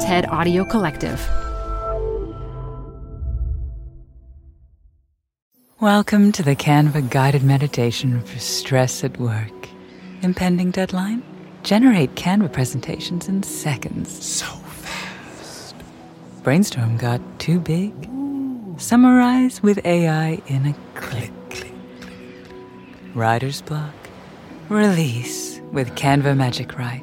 TED Audio Collective. Welcome to the Canva guided meditation for stress at work. Impending deadline? Generate Canva presentations in seconds. So fast. Brainstorm got too big? Summarize with AI in a click. click, click. Writer's block? Release with Canva Magic Write.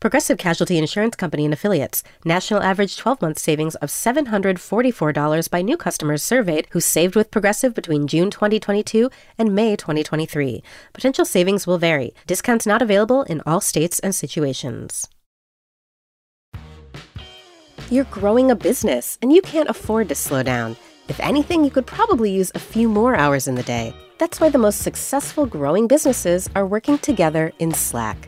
Progressive Casualty Insurance Company and Affiliates. National average 12 month savings of $744 by new customers surveyed who saved with Progressive between June 2022 and May 2023. Potential savings will vary. Discounts not available in all states and situations. You're growing a business and you can't afford to slow down. If anything, you could probably use a few more hours in the day. That's why the most successful growing businesses are working together in Slack.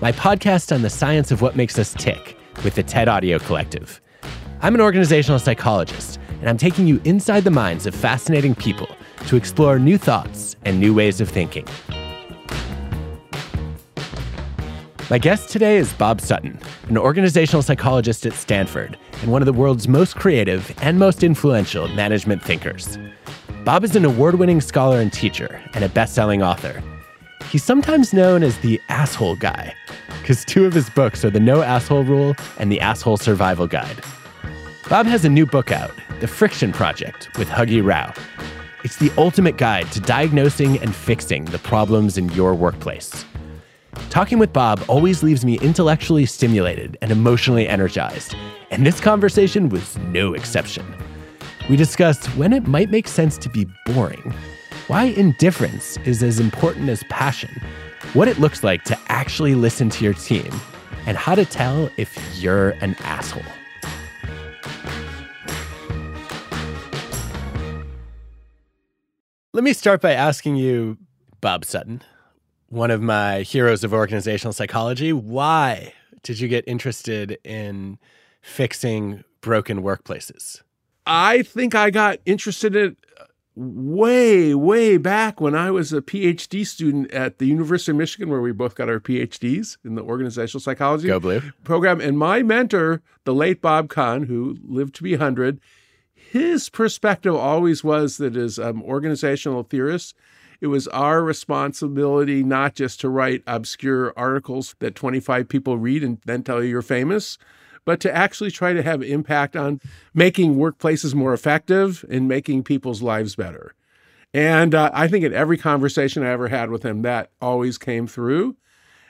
my podcast on the science of what makes us tick with the TED Audio Collective. I'm an organizational psychologist, and I'm taking you inside the minds of fascinating people to explore new thoughts and new ways of thinking. My guest today is Bob Sutton, an organizational psychologist at Stanford and one of the world's most creative and most influential management thinkers. Bob is an award winning scholar and teacher and a best selling author. He's sometimes known as the asshole guy, because two of his books are The No Asshole Rule and The Asshole Survival Guide. Bob has a new book out, The Friction Project, with Huggy Rao. It's the ultimate guide to diagnosing and fixing the problems in your workplace. Talking with Bob always leaves me intellectually stimulated and emotionally energized, and this conversation was no exception. We discussed when it might make sense to be boring why indifference is as important as passion, what it looks like to actually listen to your team, and how to tell if you're an asshole. Let me start by asking you, Bob Sutton, one of my heroes of organizational psychology, why did you get interested in fixing broken workplaces? I think I got interested in it way, way back when I was a PhD student at the University of Michigan, where we both got our PhDs in the organizational psychology program. And my mentor, the late Bob Kahn, who lived to be 100, his perspective always was that as um, organizational theorists, it was our responsibility not just to write obscure articles that 25 people read and then tell you you're famous, but to actually try to have impact on making workplaces more effective and making people's lives better. And uh, I think in every conversation I ever had with him, that always came through.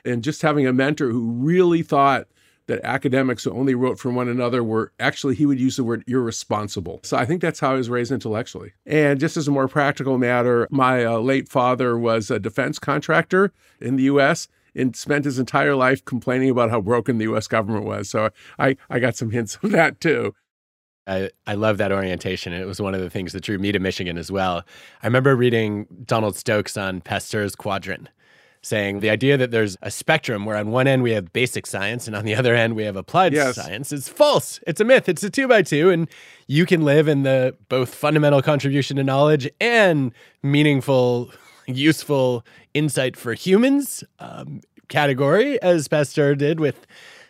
And just having a mentor who really thought that academics who only wrote for one another were actually, he would use the word irresponsible. So I think that's how I was raised intellectually. And just as a more practical matter, my uh, late father was a defense contractor in the US and spent his entire life complaining about how broken the US government was. So I, I got some hints of that too. I, I love that orientation. It was one of the things that drew me to Michigan as well. I remember reading Donald Stokes on Pasteur's quadrant, saying the idea that there's a spectrum where on one end we have basic science and on the other end we have applied Yes. science is false. It's a myth. It's a two by two, and you can live in the both fundamental contribution to knowledge and meaningful, useful insight for humans um, category, as Pasteur did with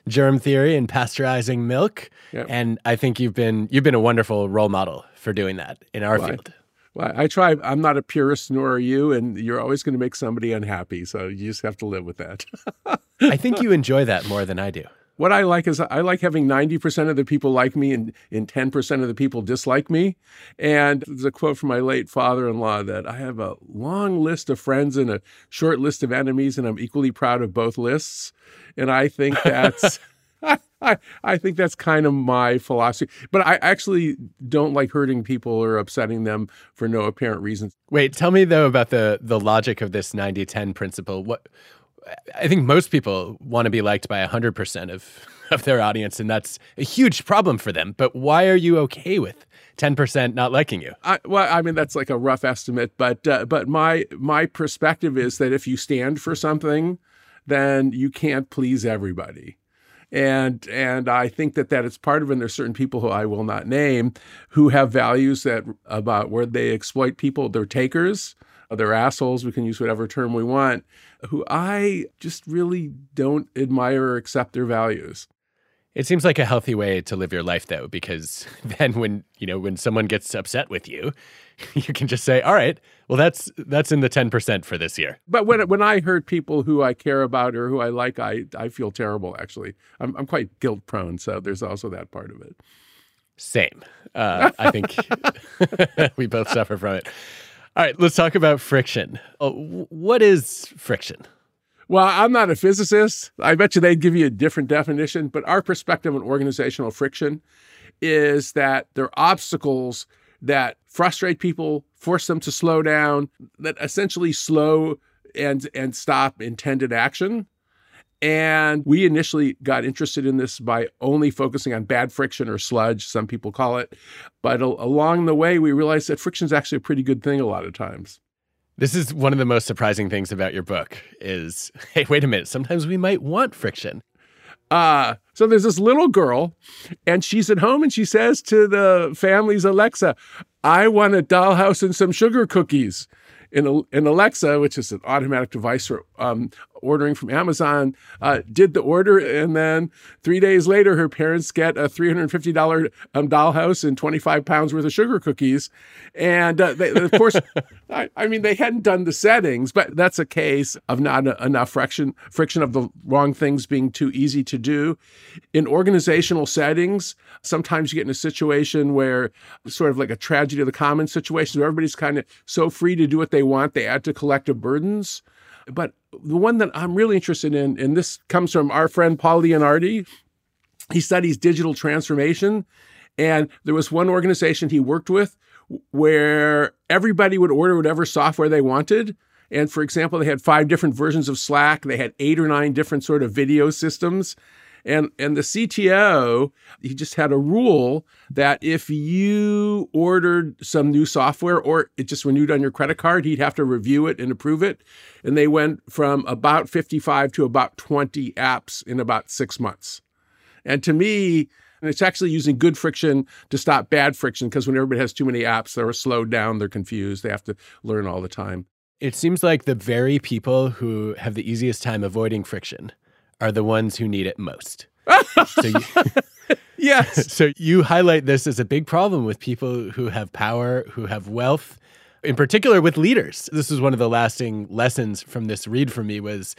germ theory and pasteurizing milk. Yep. And I think you've been you've been a wonderful role model for doing that in our Why? field. Well, I try. I'm not a purist, nor are you, and you're always going to make somebody unhappy. So you just have to live with that. I think you enjoy that more than I do. What I like is I like having 90% of the people like me and, and 10% of the people dislike me. And there's a quote from my late father in law that I have a long list of friends and a short list of enemies, and I'm equally proud of both lists. And I think that's. I, I think that's kind of my philosophy. But I actually don't like hurting people or upsetting them for no apparent reason. Wait, tell me though about the the logic of this 90-10 principle. What I think most people want to be liked by 100% of of their audience and that's a huge problem for them. But why are you okay with 10% not liking you? I, well, I mean that's like a rough estimate, but uh, but my my perspective is that if you stand for something, then you can't please everybody and and I think that that is part of. And there's certain people who I will not name who have values that about where they exploit people. They're takers. They're assholes. We can use whatever term we want. Who I just really don't admire or accept their values. It seems like a healthy way to live your life, though, because then when you know when someone gets upset with you, you can just say, "All right, well, that's that's in the ten percent for this year." But when when I hurt people who I care about or who I like, I I feel terrible. Actually, I'm I'm quite guilt prone, so there's also that part of it. Same. Uh, I think we both suffer from it. All right, let's talk about friction. Uh, what is friction? Well, I'm not a physicist. I bet you they'd give you a different definition, but our perspective on organizational friction is that there are obstacles that frustrate people, force them to slow down, that essentially slow and and stop intended action. And we initially got interested in this by only focusing on bad friction or sludge, some people call it. But along the way, we realized that friction is actually a pretty good thing a lot of times. This is one of the most surprising things about your book is, hey, wait a minute, sometimes we might want friction. Uh, so there's this little girl, and she's at home and she says to the family's Alexa, I want a dollhouse and some sugar cookies in, in Alexa, which is an automatic device for um, ordering from Amazon, uh, did the order. And then three days later, her parents get a $350 um, dollhouse and 25 pounds worth of sugar cookies. And uh, they, of course, I, I, mean, they hadn't done the settings, but that's a case of not a, enough friction, friction of the wrong things being too easy to do. In organizational settings, sometimes you get in a situation where sort of like a tragedy of the commons situation where everybody's kind of so free to do what they want, they add to collective burdens. But the one that I'm really interested in, and this comes from our friend Paul Leonardi, he studies digital transformation. And there was one organization he worked with where everybody would order whatever software they wanted. And for example, they had five different versions of Slack. They had eight or nine different sort of video systems. And and the CTO, he just had a rule that if you ordered some new software or it just renewed on your credit card, he'd have to review it and approve it. And they went from about 55 to about 20 apps in about 6 months. And to me, and it's actually using good friction to stop bad friction because when everybody has too many apps, they're slowed down, they're confused, they have to learn all the time. It seems like the very people who have the easiest time avoiding friction are the ones who need it most. so you, yes. So you highlight this as a big problem with people who have power, who have wealth, in particular with leaders. This is one of the lasting lessons from this read for me was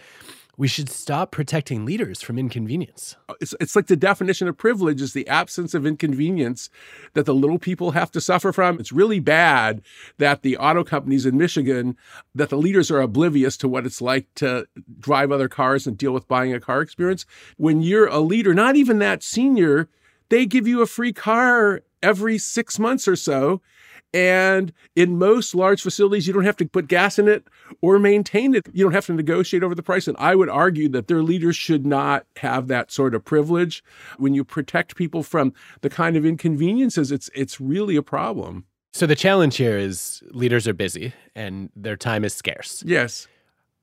we should stop protecting leaders from inconvenience. Uh, it's, it's like the definition of privilege is the absence of inconvenience that the little people have to suffer from. It's really bad that the auto companies in Michigan, that the leaders are oblivious to what it's like to drive other cars and deal with buying a car experience. When you're a leader, not even that senior, they give you a free car every six months or so and in most large facilities, you don't have to put gas in it or maintain it. You don't have to negotiate over the price. And I would argue that their leaders should not have that sort of privilege. When you protect people from the kind of inconveniences, it's it's really a problem. So the challenge here is leaders are busy and their time is scarce. Yes.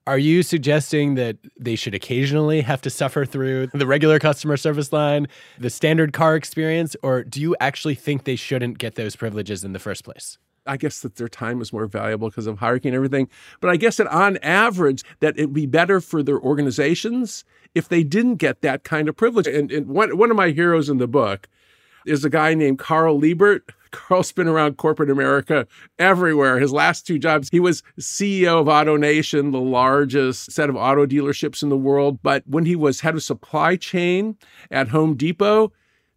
Are you suggesting that they should occasionally have to suffer through the regular customer service line, the standard car experience, or do you actually think they shouldn't get those privileges in the first place? I guess that their time is more valuable because of hierarchy and everything. But I guess that on average, that it'd be better for their organizations if they didn't get that kind of privilege. And, and one, one of my heroes in the book is a guy named Carl Liebert, Carl's been around corporate America everywhere. His last two jobs, he was CEO of AutoNation, the largest set of auto dealerships in the world. But when he was head of supply chain at Home Depot,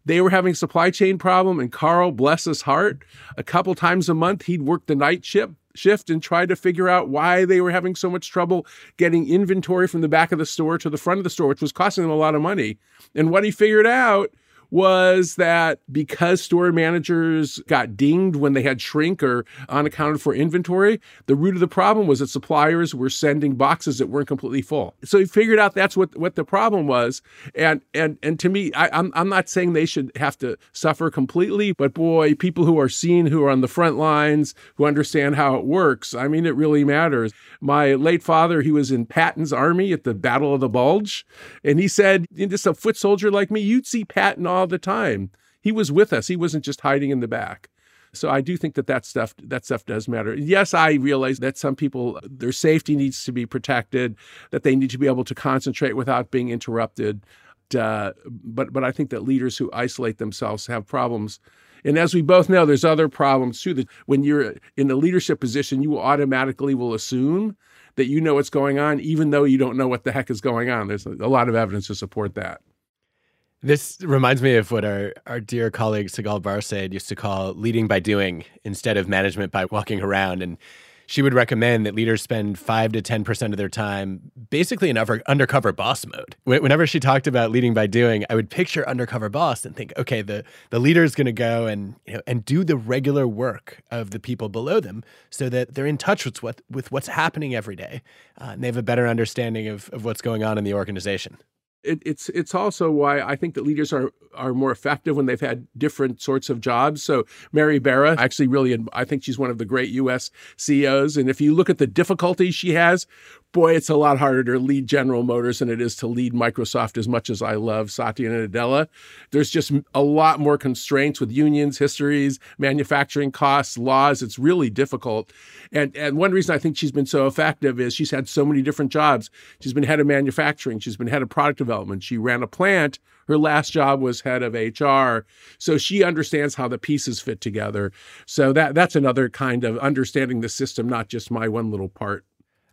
they were having supply chain problem and Carl, bless his heart, a couple times a month he'd work the night shift shift and try to figure out why they were having so much trouble getting inventory from the back of the store to the front of the store, which was costing them a lot of money. And what he figured out was that because store managers got dinged when they had shrink or unaccounted for inventory, the root of the problem was that suppliers were sending boxes that weren't completely full. So he figured out that's what, what the problem was. And and and to me, I, I'm I'm not saying they should have to suffer completely, but boy, people who are seen, who are on the front lines, who understand how it works, I mean, it really matters. My late father, he was in Patton's army at the Battle of the Bulge, and he said, just a foot soldier like me, you'd see Patton all the time. He was with us. He wasn't just hiding in the back. So I do think that that stuff that stuff does matter. Yes, I realize that some people their safety needs to be protected, that they need to be able to concentrate without being interrupted. Uh, but but I think that leaders who isolate themselves have problems. And as we both know, there's other problems too. That when you're in a leadership position, you automatically will assume that you know what's going on, even though you don't know what the heck is going on. There's a lot of evidence to support that. This reminds me of what our, our dear colleague Sigal Barsade used to call leading by doing instead of management by walking around. And she would recommend that leaders spend five to 10% of their time basically in undercover boss mode. Whenever she talked about leading by doing, I would picture undercover boss and think, okay, the, the leader is going to go and, you know, and do the regular work of the people below them so that they're in touch with, what, with what's happening every day uh, and they have a better understanding of, of what's going on in the organization it, it's it's also why I think that leaders are are more effective when they've had different sorts of jobs. So Mary Barra, actually, really, I think she's one of the great U.S. CEOs. And if you look at the difficulties she has, boy, it's a lot harder to lead General Motors than it is to lead Microsoft. As much as I love Satya Nadella, there's just a lot more constraints with unions, histories, manufacturing costs, laws. It's really difficult. And and one reason I think she's been so effective is she's had so many different jobs. She's been head of manufacturing. She's been head of product development. She ran a plant her last job was head of HR. So she understands how the pieces fit together. So that that's another kind of understanding the system, not just my one little part.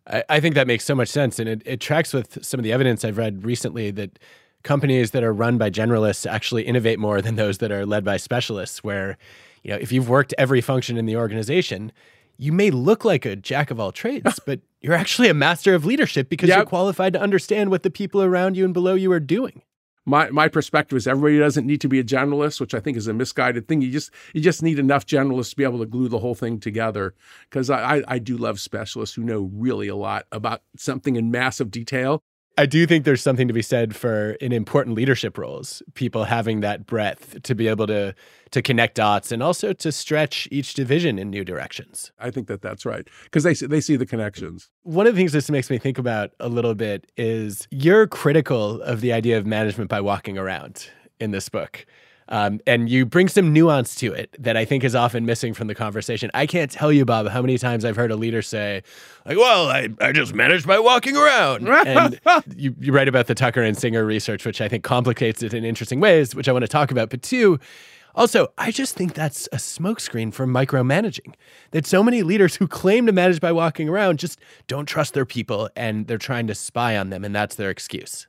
I, I think that makes so much sense. And it, it tracks with some of the evidence I've read recently that companies that are run by generalists actually innovate more than those that are led by specialists, where you know, if you've worked every function in the organization, you may look like a jack of all trades, but you're actually a master of leadership because yep. you're qualified to understand what the people around you and below you are doing my my perspective is everybody doesn't need to be a generalist, which I think is a misguided thing. You just you just need enough generalists to be able to glue the whole thing together. Because I, I, I do love specialists who know really a lot about something in massive detail, I do think there's something to be said for in important leadership roles, people having that breadth to be able to to connect dots and also to stretch each division in new directions. I think that that's right because they they see the connections. One of the things this makes me think about a little bit is you're critical of the idea of management by walking around in this book. Um, and you bring some nuance to it that I think is often missing from the conversation. I can't tell you, Bob, how many times I've heard a leader say, like, well, I, I just manage by walking around. and you, you write about the Tucker and Singer research, which I think complicates it in interesting ways, which I want to talk about. But two, also, I just think that's a smokescreen for micromanaging. That so many leaders who claim to manage by walking around just don't trust their people and they're trying to spy on them, and that's their excuse.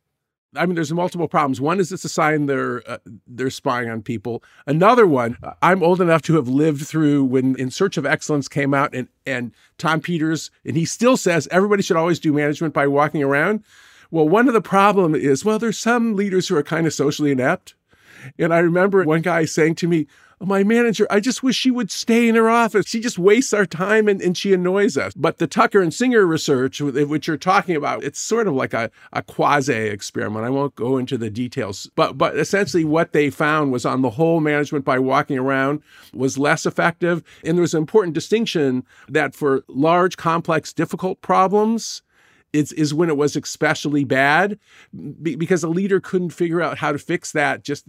I mean, there's multiple problems. One is it's a sign they're uh, they're spying on people. Another one, I'm old enough to have lived through when In Search of Excellence came out, and and Tom Peters, and he still says everybody should always do management by walking around. Well, one of the problem is, well, there's some leaders who are kind of socially inept, and I remember one guy saying to me, my manager, I just wish she would stay in her office. She just wastes our time and, and she annoys us. But the Tucker and Singer research, which you're talking about, it's sort of like a, a quasi experiment. I won't go into the details, but but essentially what they found was on the whole, management by walking around was less effective. And there was an important distinction that for large, complex, difficult problems, is, is when it was especially bad because a leader couldn't figure out how to fix that just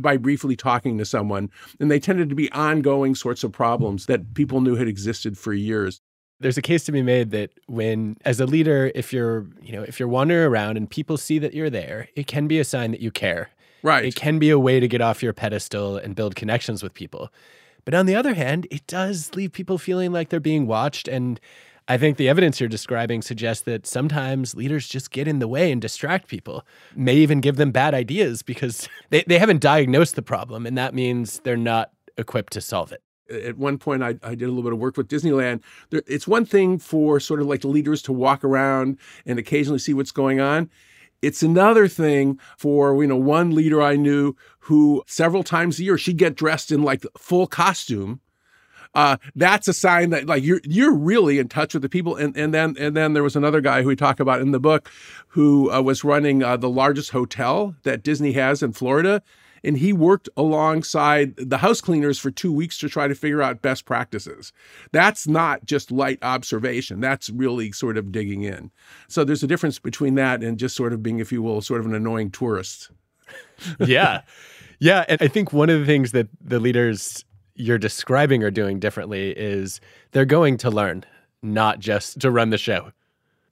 by briefly talking to someone. And they tended to be ongoing sorts of problems that people knew had existed for years. There's a case to be made that when as a leader if you're, you know, if you're wandering around and people see that you're there, it can be a sign that you care. Right. It can be a way to get off your pedestal and build connections with people. But on the other hand, it does leave people feeling like they're being watched. And I think the evidence you're describing suggests that sometimes leaders just get in the way and distract people, may even give them bad ideas because they, they haven't diagnosed the problem. And that means they're not equipped to solve it at one point I, I, did a little bit of work with disneyland there, it's one thing for sort of like leaders to walk around and occasionally see what's going on it's another thing for you know one leader i knew who several times a year she'd get dressed in like full costume uh, that's a sign that like you're you're really in touch with the people. And and then and then there was another guy who we talk about in the book who uh, was running uh, the largest hotel that Disney has in Florida. And he worked alongside the house cleaners for two weeks to try to figure out best practices. That's not just light observation. That's really sort of digging in. So there's a difference between that and just sort of being, if you will, sort of an annoying tourist. yeah. Yeah. And I think one of the things that the leaders you're describing are doing differently is they're going to learn, not just to run the show.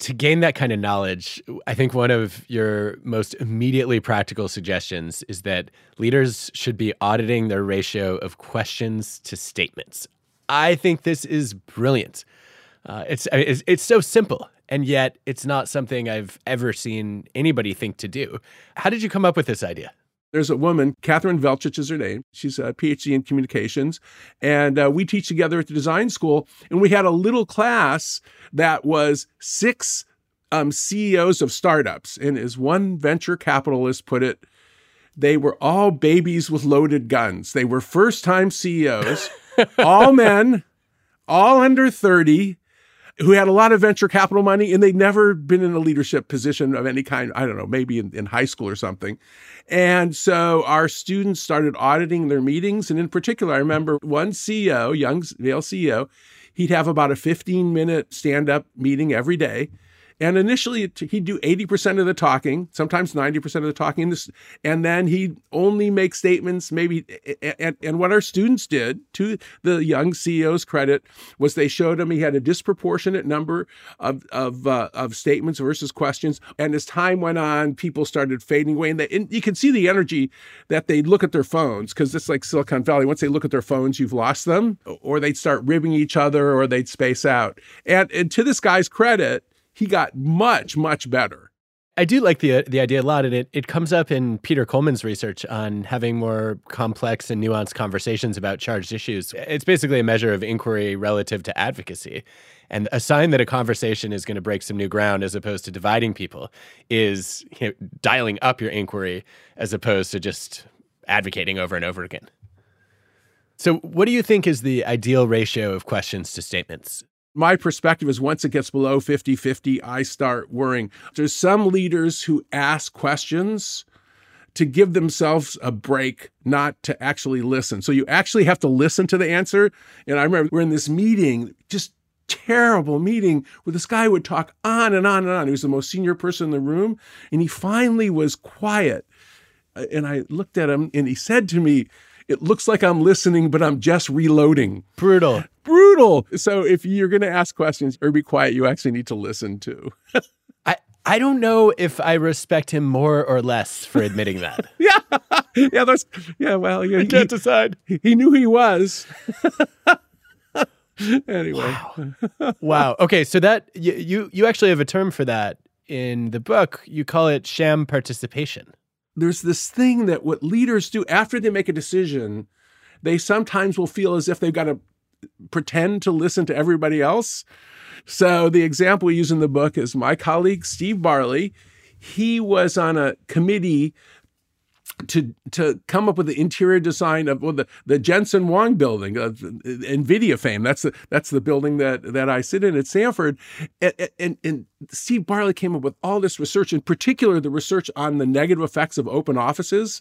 To gain that kind of knowledge, I think one of your most immediately practical suggestions is that leaders should be auditing their ratio of questions to statements. I think this is brilliant. Uh, it's, it's it's so simple, and yet it's not something I've ever seen anybody think to do. How did you come up with this idea? There's a woman, Catherine Velchich is her name. She's a PhD in communications. And uh, we teach together at the design school. And we had a little class that was six um, CEOs of startups. And as one venture capitalist put it, they were all babies with loaded guns. They were first time CEOs, all men, all under 30 who had a lot of venture capital money and they'd never been in a leadership position of any kind. I don't know, maybe in, in high school or something. And so our students started auditing their meetings. And in particular, I remember one CEO, young male CEO, he'd have about a 15 minute stand up meeting every day. And initially, he'd do 80% of the talking, sometimes 90% of the talking. And then he'd only make statements, maybe. And, and what our students did, to the young CEO's credit, was they showed him he had a disproportionate number of, of, uh, of statements versus questions. And as time went on, people started fading away. And, they, and you can see the energy that they'd look at their phones, because it's like Silicon Valley. Once they look at their phones, you've lost them, or they'd start ribbing each other, or they'd space out. And, and to this guy's credit, he got much, much better. I do like the uh, the idea a lot, and it it comes up in Peter Coleman's research on having more complex and nuanced conversations about charged issues. It's basically a measure of inquiry relative to advocacy, and a sign that a conversation is going to break some new ground, as opposed to dividing people, is you know, dialing up your inquiry as opposed to just advocating over and over again. So, what do you think is the ideal ratio of questions to statements? My perspective is once it gets below 50 50, I start worrying. There's some leaders who ask questions to give themselves a break, not to actually listen. So you actually have to listen to the answer. And I remember we're in this meeting, just terrible meeting where this guy would talk on and on and on. He was the most senior person in the room. And he finally was quiet. And I looked at him and he said to me, it looks like I'm listening, but I'm just reloading. Brutal. Brutal. So if you're going to ask questions or be quiet, you actually need to listen too. I, I don't know if I respect him more or less for admitting that. yeah. Yeah. That's, yeah. Well, yeah, can't decide. He, knew he was. anyway. Wow. wow. Okay. So that you, you actually have a term for that in the book. You call it sham participation there's this thing that what leaders do after they make a decision, they sometimes will feel as if they've got to pretend to listen to everybody else. So the example we use in the book is my colleague Steve Barley. He was on a committee to to come up with the interior design of well, the the Jensen Huang building, uh, Nvidia fame. That's the that's the building that that I sit in at Stanford, and, and, and Steve Barley came up with all this research, in particular the research on the negative effects of open offices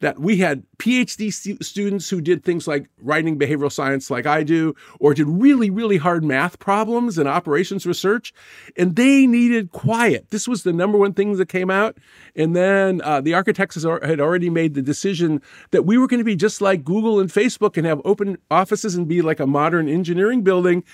that we had PhD stu- students who did things like writing behavioral science, like I do, or did really, really hard math problems and operations research, and they needed quiet. This was the number one thing that came out. And then uh, the architects had already made the decision that we were going to be just like Google and Facebook and have open offices and be like a modern engineering building.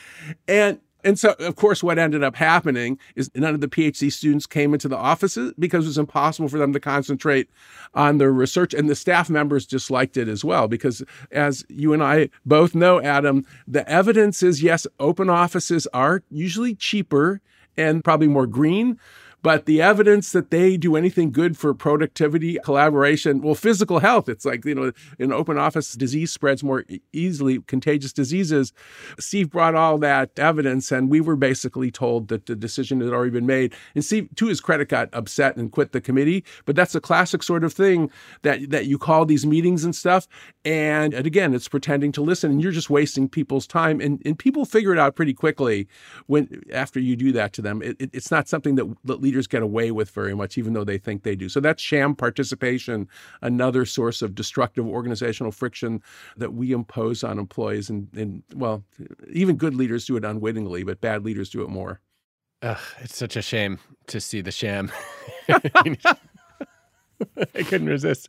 And And so, of course, what ended up happening is none of the PhD students came into the offices because it was impossible for them to concentrate on their research. And the staff members disliked it as well, because as you and I both know, Adam, the evidence is yes, open offices are usually cheaper and probably more green. But the evidence that they do anything good for productivity, collaboration, well, physical health, it's like, you know, in open office, disease spreads more easily, contagious diseases. Steve brought all that evidence, and we were basically told that the decision had already been made. And Steve, to his credit, got upset and quit the committee. But that's a classic sort of thing that, that you call these meetings and stuff. And, and again, it's pretending to listen, and you're just wasting people's time. And, and people figure it out pretty quickly when after you do that to them. It, it, it's not something that, that leaders get away with very much, even though they think they do. So that's sham participation, another source of destructive organizational friction that we impose on employees. And, and well, even good leaders do it unwittingly, but bad leaders do it more. Ugh, it's such a shame to see the sham. I couldn't resist.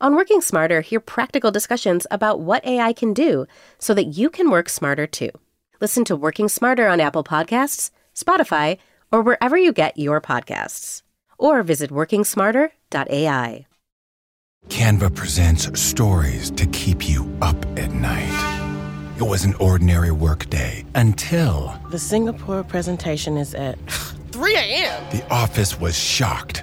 On Working Smarter, hear practical discussions about what AI can do so that you can work smarter too. Listen to Working Smarter on Apple Podcasts, Spotify, or wherever you get your podcasts. Or visit workingsmarter.ai. Canva presents stories to keep you up at night. It was an ordinary workday until The Singapore presentation is at 3 a.m. the office was shocked.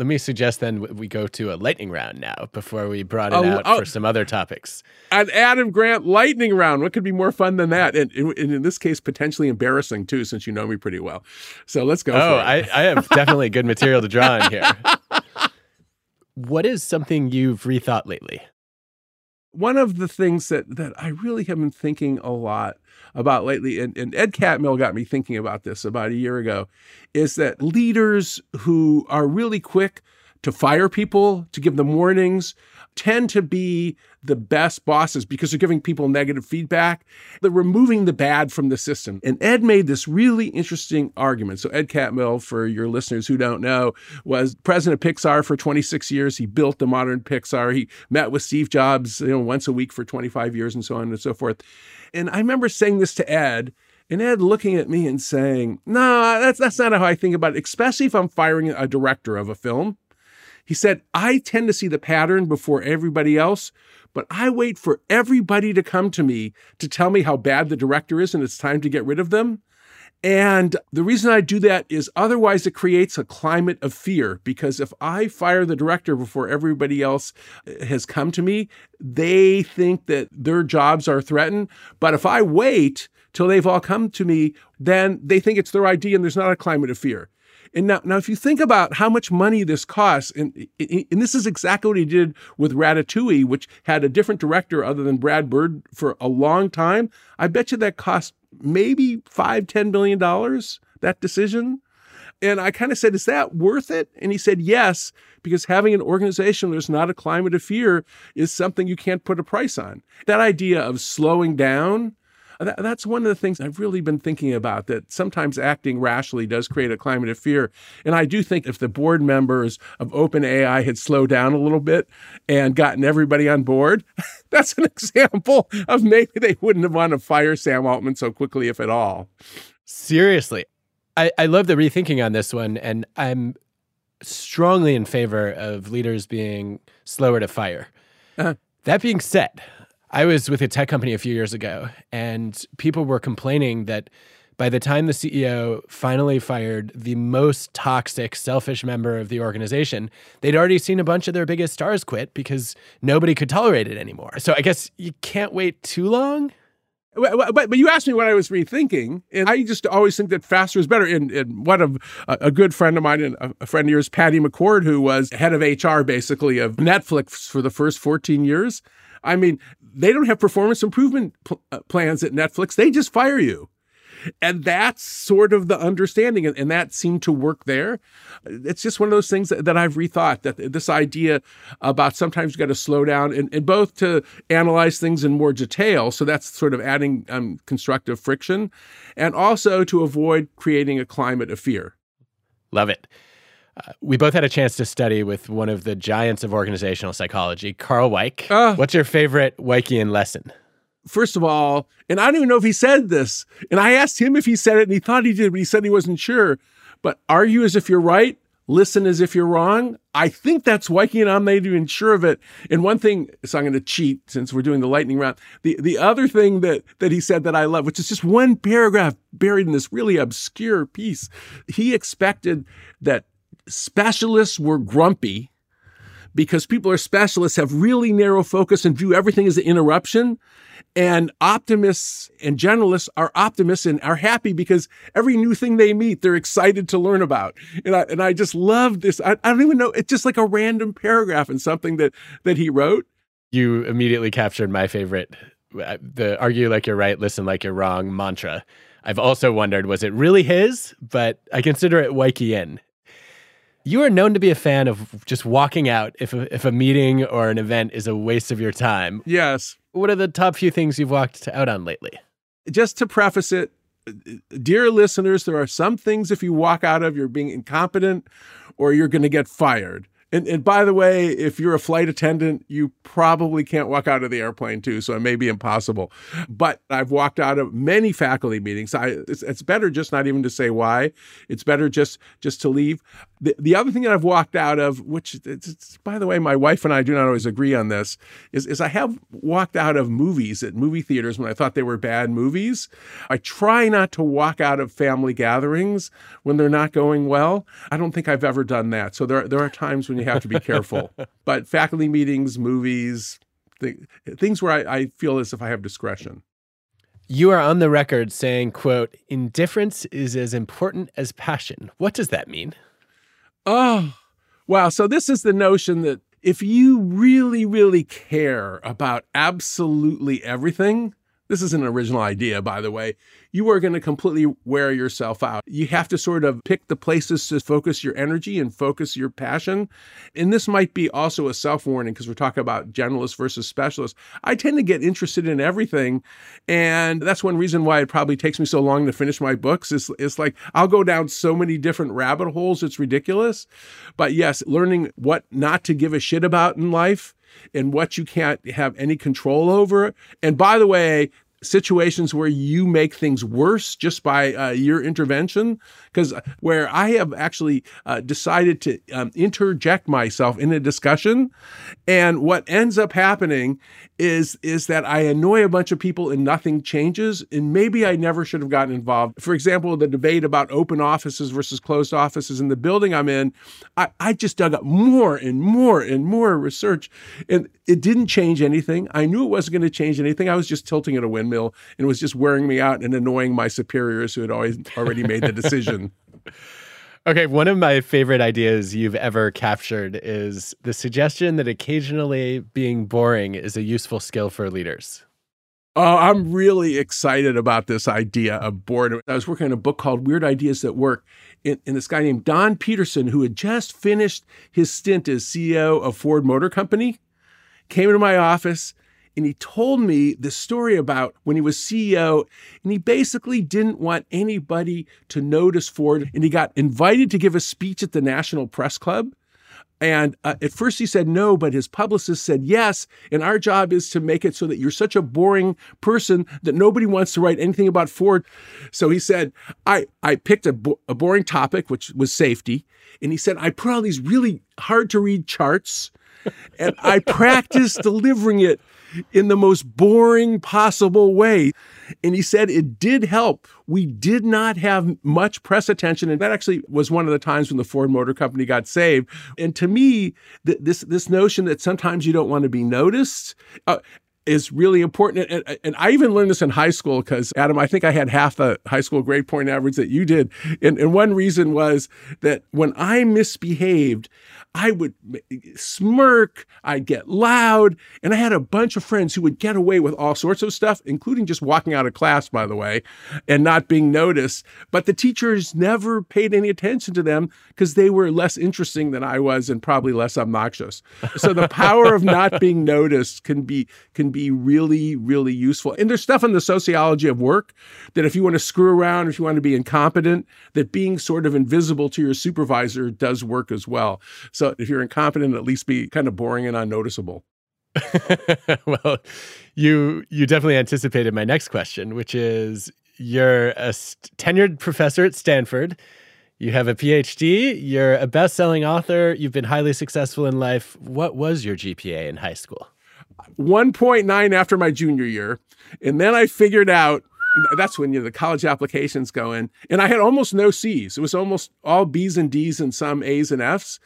Let me suggest then we go to a lightning round now before we brought it Oh, out oh. for some other topics. An Adam Grant lightning round. What could be more fun than that? And, and in this case, potentially embarrassing too, since you know me pretty well. So let's go. Oh, for it. I, I have definitely good material to draw on here. What is something you've rethought lately? One of the things that that I really have been thinking a lot about lately, and, and Ed Catmull got me thinking about this about a year ago, is that leaders who are really quick to fire people, to give them warnings, tend to be the best bosses because they're giving people negative feedback. They're removing the bad from the system. And Ed made this really interesting argument. So Ed Catmull, for your listeners who don't know, was president of Pixar for 26 years. He built the modern Pixar. He met with Steve Jobs, you know, once a week for 25 years and so on and so forth. And I remember saying this to Ed, and Ed looking at me and saying, "No, that's that's not how I think about it, especially if I'm firing a director of a film." He said, I tend to see the pattern before everybody else, but I wait for everybody to come to me to tell me how bad the director is and it's time to get rid of them. And the reason I do that is otherwise it creates a climate of fear because if I fire the director before everybody else eh, has come to me, they think that their jobs are threatened. But if I wait till they've all come to me, then they think it's their idea and there's not a climate of fear. And now, now, if you think about how much money this costs, and, and this is exactly what he did with Ratatouille, which had a different director other than Brad Bird for a long time, I bet you that cost maybe five, ten million dollars, that decision. And I kind of said, is that worth it? And he said, yes, because having an organization where there's not a climate of fear is something you can't put a price on. That idea of slowing down, that, that's one of the things I've really been thinking about that sometimes acting rashly does create a climate of fear. And I do think if the board members of OpenAI had slowed down a little bit and gotten everybody on board, that's an example of maybe they wouldn't have wanted to fire Sam Altman so quickly, if at all. Seriously. I, I love the rethinking on this one, and I'm strongly in favor of leaders being slower to fire. Uh-huh. That being said, I was with a tech company a few years ago, and people were complaining that by the time the CEO finally fired the most toxic, selfish member of the organization, they'd already seen a bunch of their biggest stars quit because nobody could tolerate it anymore. So I guess you can't wait too long. But, but you asked me what I was rethinking, and I just always think that faster is better. And, and one of a, a, good friend of mine and a friend of yours, Patty McCord, who was head of HR basically of Netflix for the first 14 years. I mean, they don't have performance improvement pl- uh, plans at Netflix. They just fire you. And that's sort of the understanding, and, that seemed to work there. It's just one of those things that, that I've rethought that this idea about sometimes you got to slow down and, and, both to analyze things in more detail. So that's sort of adding um, constructive friction, and also to avoid creating a climate of fear. Love it. Uh, we both had a chance to study with one of the giants of organizational psychology, Carl Weick. Uh, What's your favorite Weickian lesson? first of all, and I don't even know if he said this. And I asked him if he said it, and he thought he did, but he said he wasn't sure. But argue as if you're right, listen as if you're wrong. I think that's Weickian. I'm not even sure of it. And one thing, so I'm going to cheat since we're doing the lightning round. The the other thing that that he said that I love, which is just one paragraph buried in this really obscure piece, he expected that specialists were grumpy because people are specialists, have really narrow focus and view everything as an interruption. And optimists and generalists are optimists and are happy because every new thing they meet, they're excited to learn about. And I, and I just love this. I, I don't even know. It's just like a random paragraph in something that, that he wrote. You immediately captured my favorite, uh, the argue like you're right, listen like you're wrong mantra. I've also wondered, was it really his? But I consider it Weickian. You are known to be a fan of just walking out if a, if a meeting or an event is a waste of your time. Yes. What are the top few things you've walked out on lately? Just to preface it, dear listeners, there are some things if you walk out of, you're being incompetent or you're going to get fired. And, and by the way, if you're a flight attendant, you probably can't walk out of the airplane too, so it may be impossible. But I've walked out of many faculty meetings. I, it's, it's better just not even to say why. It's better just just to leave. The, the other thing that I've walked out of, which it's, it's, by the way, my wife and I do not always agree on this, is, is I have walked out of movies at movie theaters when I thought they were bad movies. I try not to walk out of family gatherings when they're not going well. I don't think I've ever done that. So there, there are times when you have to be careful. but faculty meetings, movies, th- things where I, I feel as if I have discretion. You are on the record saying, quote, indifference is as important as passion. What does that mean? Oh, wow. So this is the notion that if you really, really care about absolutely everything, this is an original idea, by the way. You are going to completely wear yourself out. You have to sort of pick the places to focus your energy and focus your passion. And this might be also a self warning because we're talking about generalists versus specialists. I tend to get interested in everything. And that's one reason why it probably takes me so long to finish my books. It's, it's like I'll go down so many different rabbit holes, it's ridiculous. But yes, learning what not to give a shit about in life and what you can't have any control over. And by the way, situations where you make things worse just by uh, your intervention? Because where i have actually uh, decided to um, interject myself in a discussion and what ends up happening is is that i annoy a bunch of people and nothing changes and maybe i never should have gotten involved. For example the debate about open offices versus closed offices in the building i'm in i, I just dug up more and more and more research and it didn't change anything. I knew it wasn't going to change anything. I was just tilting at a wind windmill and it was just wearing me out and annoying my superiors who had always already made the decision. Okay, one of my favorite ideas you've ever captured is the suggestion that occasionally being boring is a useful skill for leaders. Oh, I'm really excited about this idea of boredom. I was working on a book called Weird Ideas That Work. And, and this guy named Don Petersen, who had just finished his stint as CEO of Ford Motor Company, came into my office and he told me the story about when he was CEO and he basically didn't want anybody to notice Ford and he got invited to give a speech at the National Press Club. And uh, at first he said no, but his publicist said yes. And our job is to make it so that you're such a boring person that nobody wants to write anything about Ford. So he said, I, I picked a, bo- a boring topic, which was safety. And he said, I put all these really hard to read charts and I practiced delivering it in the most boring possible way. And he said it did help. We did not have much press attention. And that actually was one of the times when the Ford Motor Company got saved. And to me, th- this, this notion that sometimes you don't want to be noticed, uh, is really important. And, and I even learned this in high school because, Adam, I think I had half the high school grade point average that you did. And, and one reason was that when I misbehaved, I would smirk, I'd get loud, and I had a bunch of friends who would get away with all sorts of stuff, including just walking out of class, by the way, and not being noticed. But the teachers never paid any attention to them because they were less interesting than I was and probably less obnoxious. So the power of not being noticed can be can be really, really useful. And there's stuff in the sociology of work that if you want to screw around, if you want to be incompetent, that being sort of invisible to your supervisor does work as well. So if you're incompetent, at least be kind of boring and unnoticeable. well, you you definitely anticipated my next question, which is you're a tenured professor at Stanford. You have a PhD, you're a best-selling author, you've been highly successful in life. What was your GPA in high school? 1.9 after my junior year. And then I figured out that's when you know, the college applications go in. And I had almost no C's. It was almost all B's and D's and some A's and F's.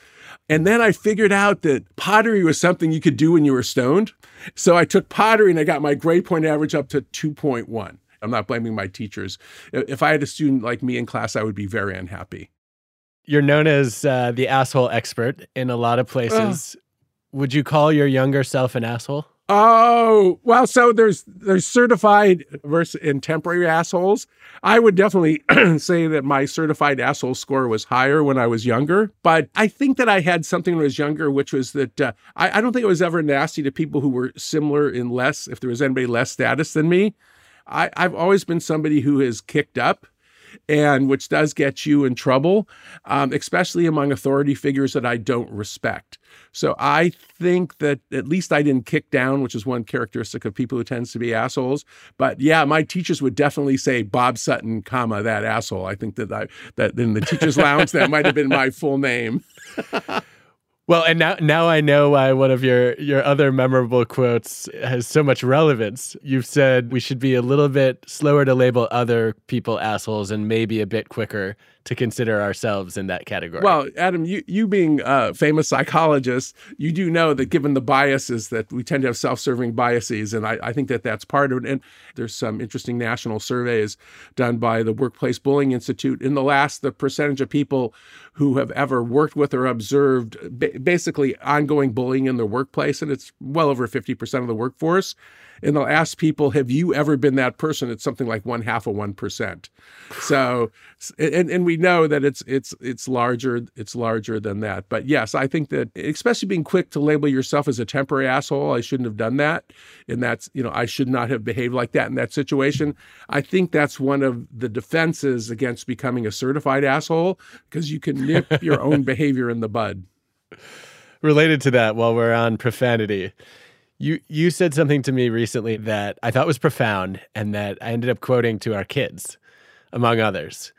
And then I figured out that pottery was something you could do when you were stoned. So I took pottery and I got my grade point average up to 2.1. I'm not blaming my teachers. If I had a student like me in class, I would be very unhappy. You're known as uh, the asshole expert in a lot of places. Would you call your younger self an asshole? Oh, well, so there's there's certified versus and temporary assholes. I would definitely say that my certified asshole score was higher when I was younger, but I think that I had something when I was younger, which was that uh, I, I don't think it was ever nasty to people who were similar in less, if there was anybody less status than me. I, I've always been somebody who has kicked up and which does get you in trouble, um, especially among authority figures that I don't respect. So I think that at least I didn't kick down, which is one characteristic of people who tends to be assholes. But yeah, my teachers would definitely say Bob Sutton, comma that asshole. I think that I that in the teachers' lounge that might have been my full name. Well, and now now I know why one of your your other memorable quotes has so much relevance. You've said we should be a little bit slower to label other people assholes and maybe a bit quicker to consider ourselves in that category. Well, Adam, you, you being a famous psychologist, you do know that given the biases that we tend to have self-serving biases, and I, I think that that's part of it. And there's some interesting national surveys done by the Workplace Bullying Institute. In the last, the percentage of people who have ever worked with or observed basically ongoing bullying in the workplace, and it's well over 50% of the workforce and they'll ask people, "Have you ever been that person?" It's something like one half of one percent. So, and and we know that it's it's it's larger it's larger than that. But yes, I think that especially being quick to label yourself as a temporary asshole, I shouldn't have done that, and that's you know I should not have behaved like that in that situation. I think that's one of the defenses against becoming a certified asshole because you can nip your own behavior in the bud. Related to that, while we're on profanity, you you said something to me recently that I thought was profound and that I ended up quoting to our kids, among others.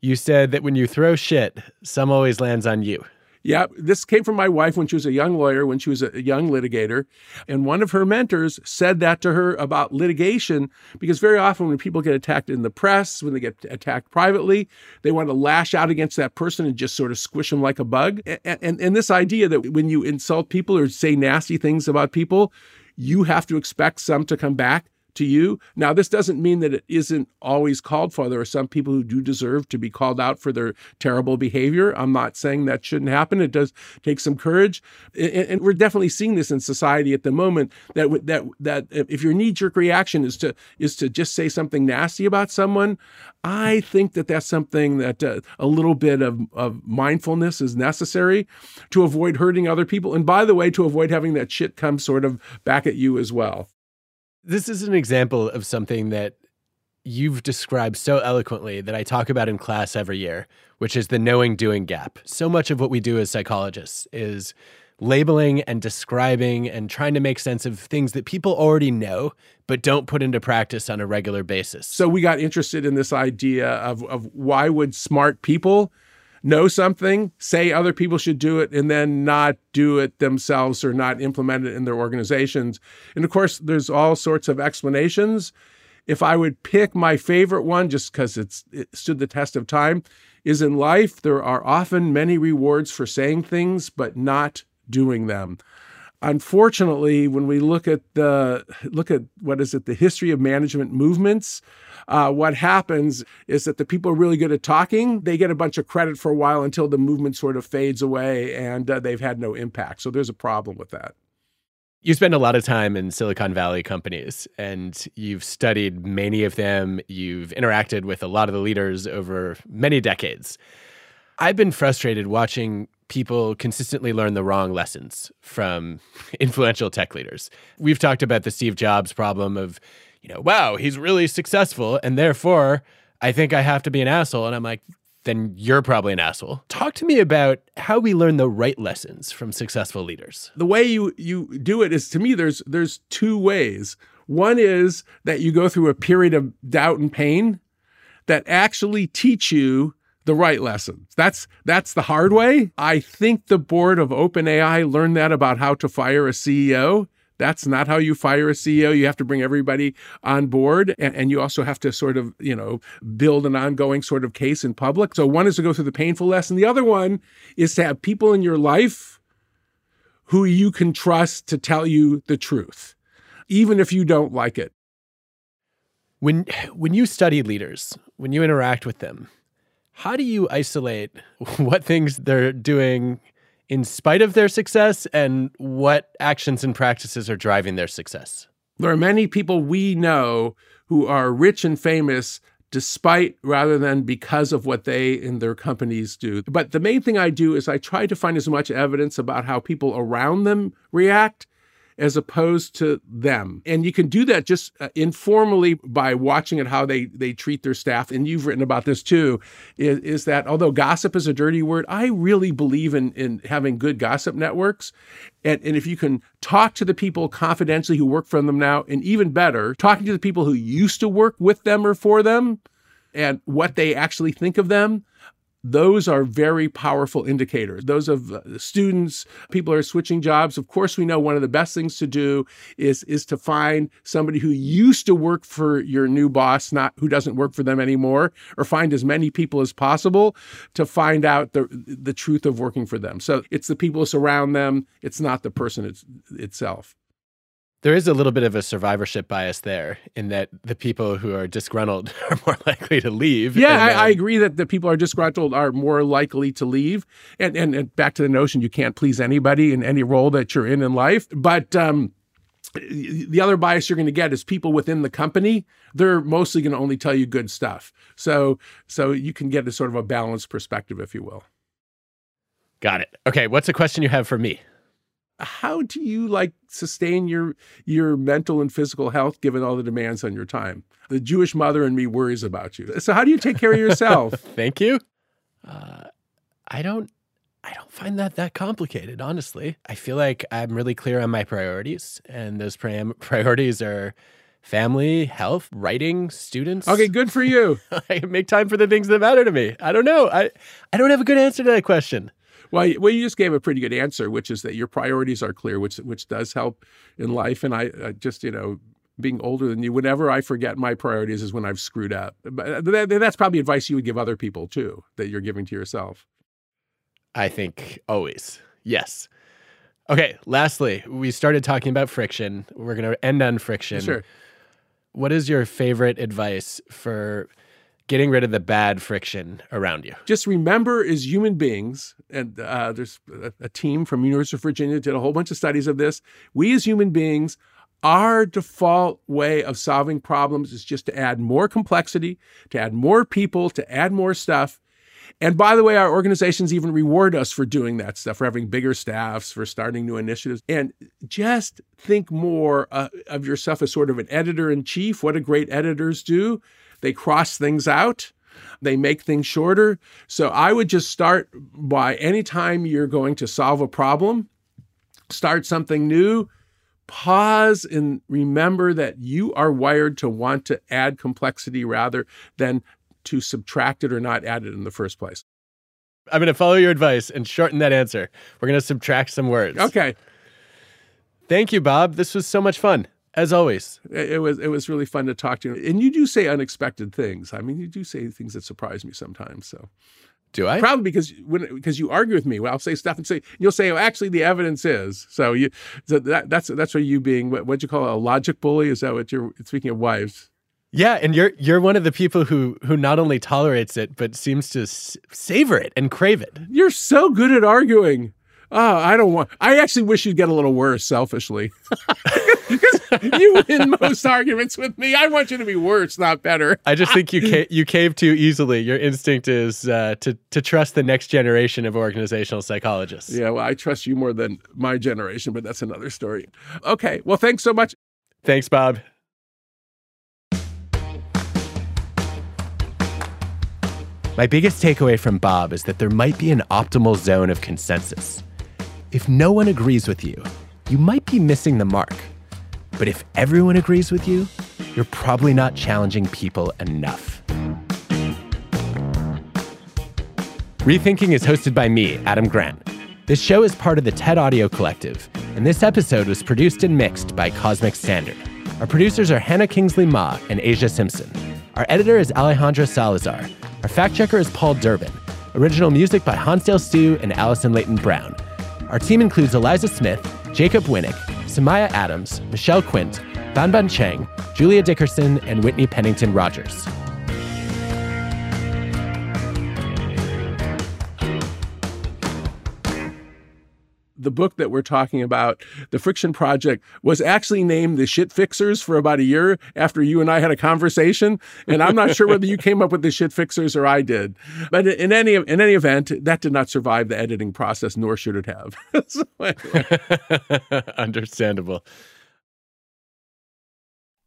You said that when you throw shit, some always lands on you. Yeah, this came from my wife when she was a young lawyer, when she was a young litigator. And one of her mentors said that to her about litigation, because very often when people get attacked in the press, when they get attacked privately, they want to lash out against that person and just sort of squish them like a bug. And, and, and this idea that when you insult people or say nasty things about people, you have to expect some to come back to you. Now, this doesn't mean that it isn't always called for. There are some people who do deserve to be called out for their terrible behavior. I'm not saying that shouldn't happen. It does take some courage, and, we're definitely seeing this in society at the moment. That that that if your knee jerk reaction is to is to just say something nasty about someone, I think that that's something that uh, a little bit of, of mindfulness is necessary to avoid hurting other people. And by the way, to avoid having that shit come sort of back at you as well. This is an example of something that you've described so eloquently that I talk about in class every year, which is the knowing doing gap. So much of what we do as psychologists is labeling and describing and trying to make sense of things that people already know but don't put into practice on a regular basis. So we got interested in this idea of, of why would smart people know something, say other people should do it, and then not do it themselves or not implement it in their organizations. And of course, there's all sorts of explanations. If I would pick my favorite one, just because it stood the test of time, is in life there are often many rewards for saying things but not doing them. Unfortunately, when we look at the look at what is it, the history of management movements, uh, what happens is that the people are really good at talking. They get a bunch of credit for a while until the movement sort of fades away and uh, they've had no impact. So there's a problem with that. You spend a lot of time in Silicon Valley companies and you've studied many of them. You've interacted with a lot of the leaders over many decades. I've been frustrated watching people consistently learn the wrong lessons from influential tech leaders. We've talked about the Steve Jobs problem of, you know, wow, he's really successful and therefore I think I have to be an asshole. And I'm like, then you're probably an asshole. Talk to me about how we learn the right lessons from successful leaders. The way you you do it is to me there's there's two ways. One is that you go through a period of doubt and pain that actually teach you the right lessons. That's that's the hard way. I think the board of OpenAI learned that about how to fire a CEO that's not how you fire a CEO. You have to bring everybody on board, and, and, you also have to sort of, you know, build an ongoing sort of case in public. So one is to go through the painful lesson. The other one is to have people in your life who you can trust to tell you the truth, even if you don't like it. When when you study leaders, when you interact with them, how do you isolate what things they're doing in spite of their success and what actions and practices are driving their success? There are many people we know who are rich and famous despite rather than because of what they and their companies do. But the main thing I do is I try to find as much evidence about how people around them react as opposed to them. And you can do that just uh, informally by watching at how they they treat their staff. And you've written about this too. Is, is that although gossip is a dirty word, I really believe in in having good gossip networks. And, and if you can talk to the people confidentially who work for them now, and even better, talking to the people who used to work with them or for them, and what they actually think of them, those are very powerful indicators. Those of uh, students, people are switching jobs. Of course, we know one of the best things to do is is to find somebody who used to work for your new boss, not who doesn't work for them anymore, or find as many people as possible to find out the the truth of working for them. So it's the people who surround them. It's not the person it's, itself. There is a little bit of a survivorship bias there in that the people who are disgruntled are more likely to leave. Yeah, I, I, agree that the people who are disgruntled are more likely to leave. And, and, and, back to the notion you can't please anybody in any role that you're in in life. But um, the other bias you're going to get is people within the company. They're mostly going to only tell you good stuff. So so you can get a sort of a balanced perspective, if you will. Got it. Okay, what's a question you have for me? How do you like sustain your your mental and physical health given all the demands on your time? The Jewish mother in me worries about you. So how do you take care of yourself? Thank you. Uh, I don't. I don't find that that complicated, honestly. I feel like I'm really clear on my priorities, and those priorities are family, health, writing, students. Okay, good for you. I make time for the things that matter to me. I don't know. I I don't have a good answer to that question. Well, well, you just gave a pretty good answer, which is that your priorities are clear, which which does help in life. And I, I just, you know, being older than you, whenever I forget my priorities is when I've screwed up. But uh, that, that's probably advice you would give other people too, that you're giving to yourself. I think always. Yes. Okay. Lastly, we started talking about friction. We're going to end on friction. Sure. What is your favorite advice for getting rid of the bad friction around you. Just remember, as human beings, and uh, there's a, a team from University of Virginia did a whole bunch of studies of this. We as human beings, our default way of solving problems is just to add more complexity, to add more people, to add more stuff. And by the way, our organizations even reward us for doing that stuff, for having bigger staffs, for starting new initiatives. And just think more uh, of yourself as sort of an editor in chief. What do great editors do? They cross things out. They make things shorter. So I would just start by anytime you're going to solve a problem, start something new, pause and remember that you are wired to want to add complexity rather than to subtract it or not add it in the first place. I'm going to follow your advice and shorten that answer. We're going to subtract some words. Okay. Thank you, Bob. This was so much fun as always. It was it was really fun to talk to you. And you do say unexpected things. I mean, you do say things that surprise me sometimes. So Do I? Probably because when because you argue with me. Well, I'll say stuff and say you'll say, "Oh, actually, the evidence is." So you so that that's that's what you being what what you call a logic bully. Is that what you're speaking of wives? Yeah, and you're you're one of the people who who not only tolerates it but seems to s- savor it and crave it. You're so good at arguing. Oh, I don't want. I actually wish you'd get a little worse, selfishly. you win most arguments with me. I want you to be worse, not better. I just think you ca- you cave too easily. Your instinct is uh, to to trust the next generation of organizational psychologists. Yeah, well, I trust you more than my generation, but that's another story. Okay, well, thanks so much. Thanks, Bob. My biggest takeaway from Bob is that there might be an optimal zone of consensus. If no one agrees with you, you might be missing the mark. But if everyone agrees with you, you're probably not challenging people enough. Rethinking is hosted by me, Adam Grant. This show is part of the TED Audio Collective, and this episode was produced and mixed by Cosmic Standard. Our producers are Hannah Kingsley Ma and Asia Simpson. Our editor is Alejandra Salazar. Our fact checker is Paul Durbin. Original music by Hansdale Stew and Allison Leyton Brown. Our team includes Eliza Smith, Jacob Winnick, Samaya Adams, Michelle Quint, Banban Cheng, Julia Dickerson, and Whitney Pennington Rogers. The book that we're talking about, The Friction Project, was actually named The Shit Fixers for about a year after you and I had a conversation. And I'm not sure whether you came up with the shit fixers or I did. But in any in any event, that did not survive the editing process, nor should it have. so. Understandable.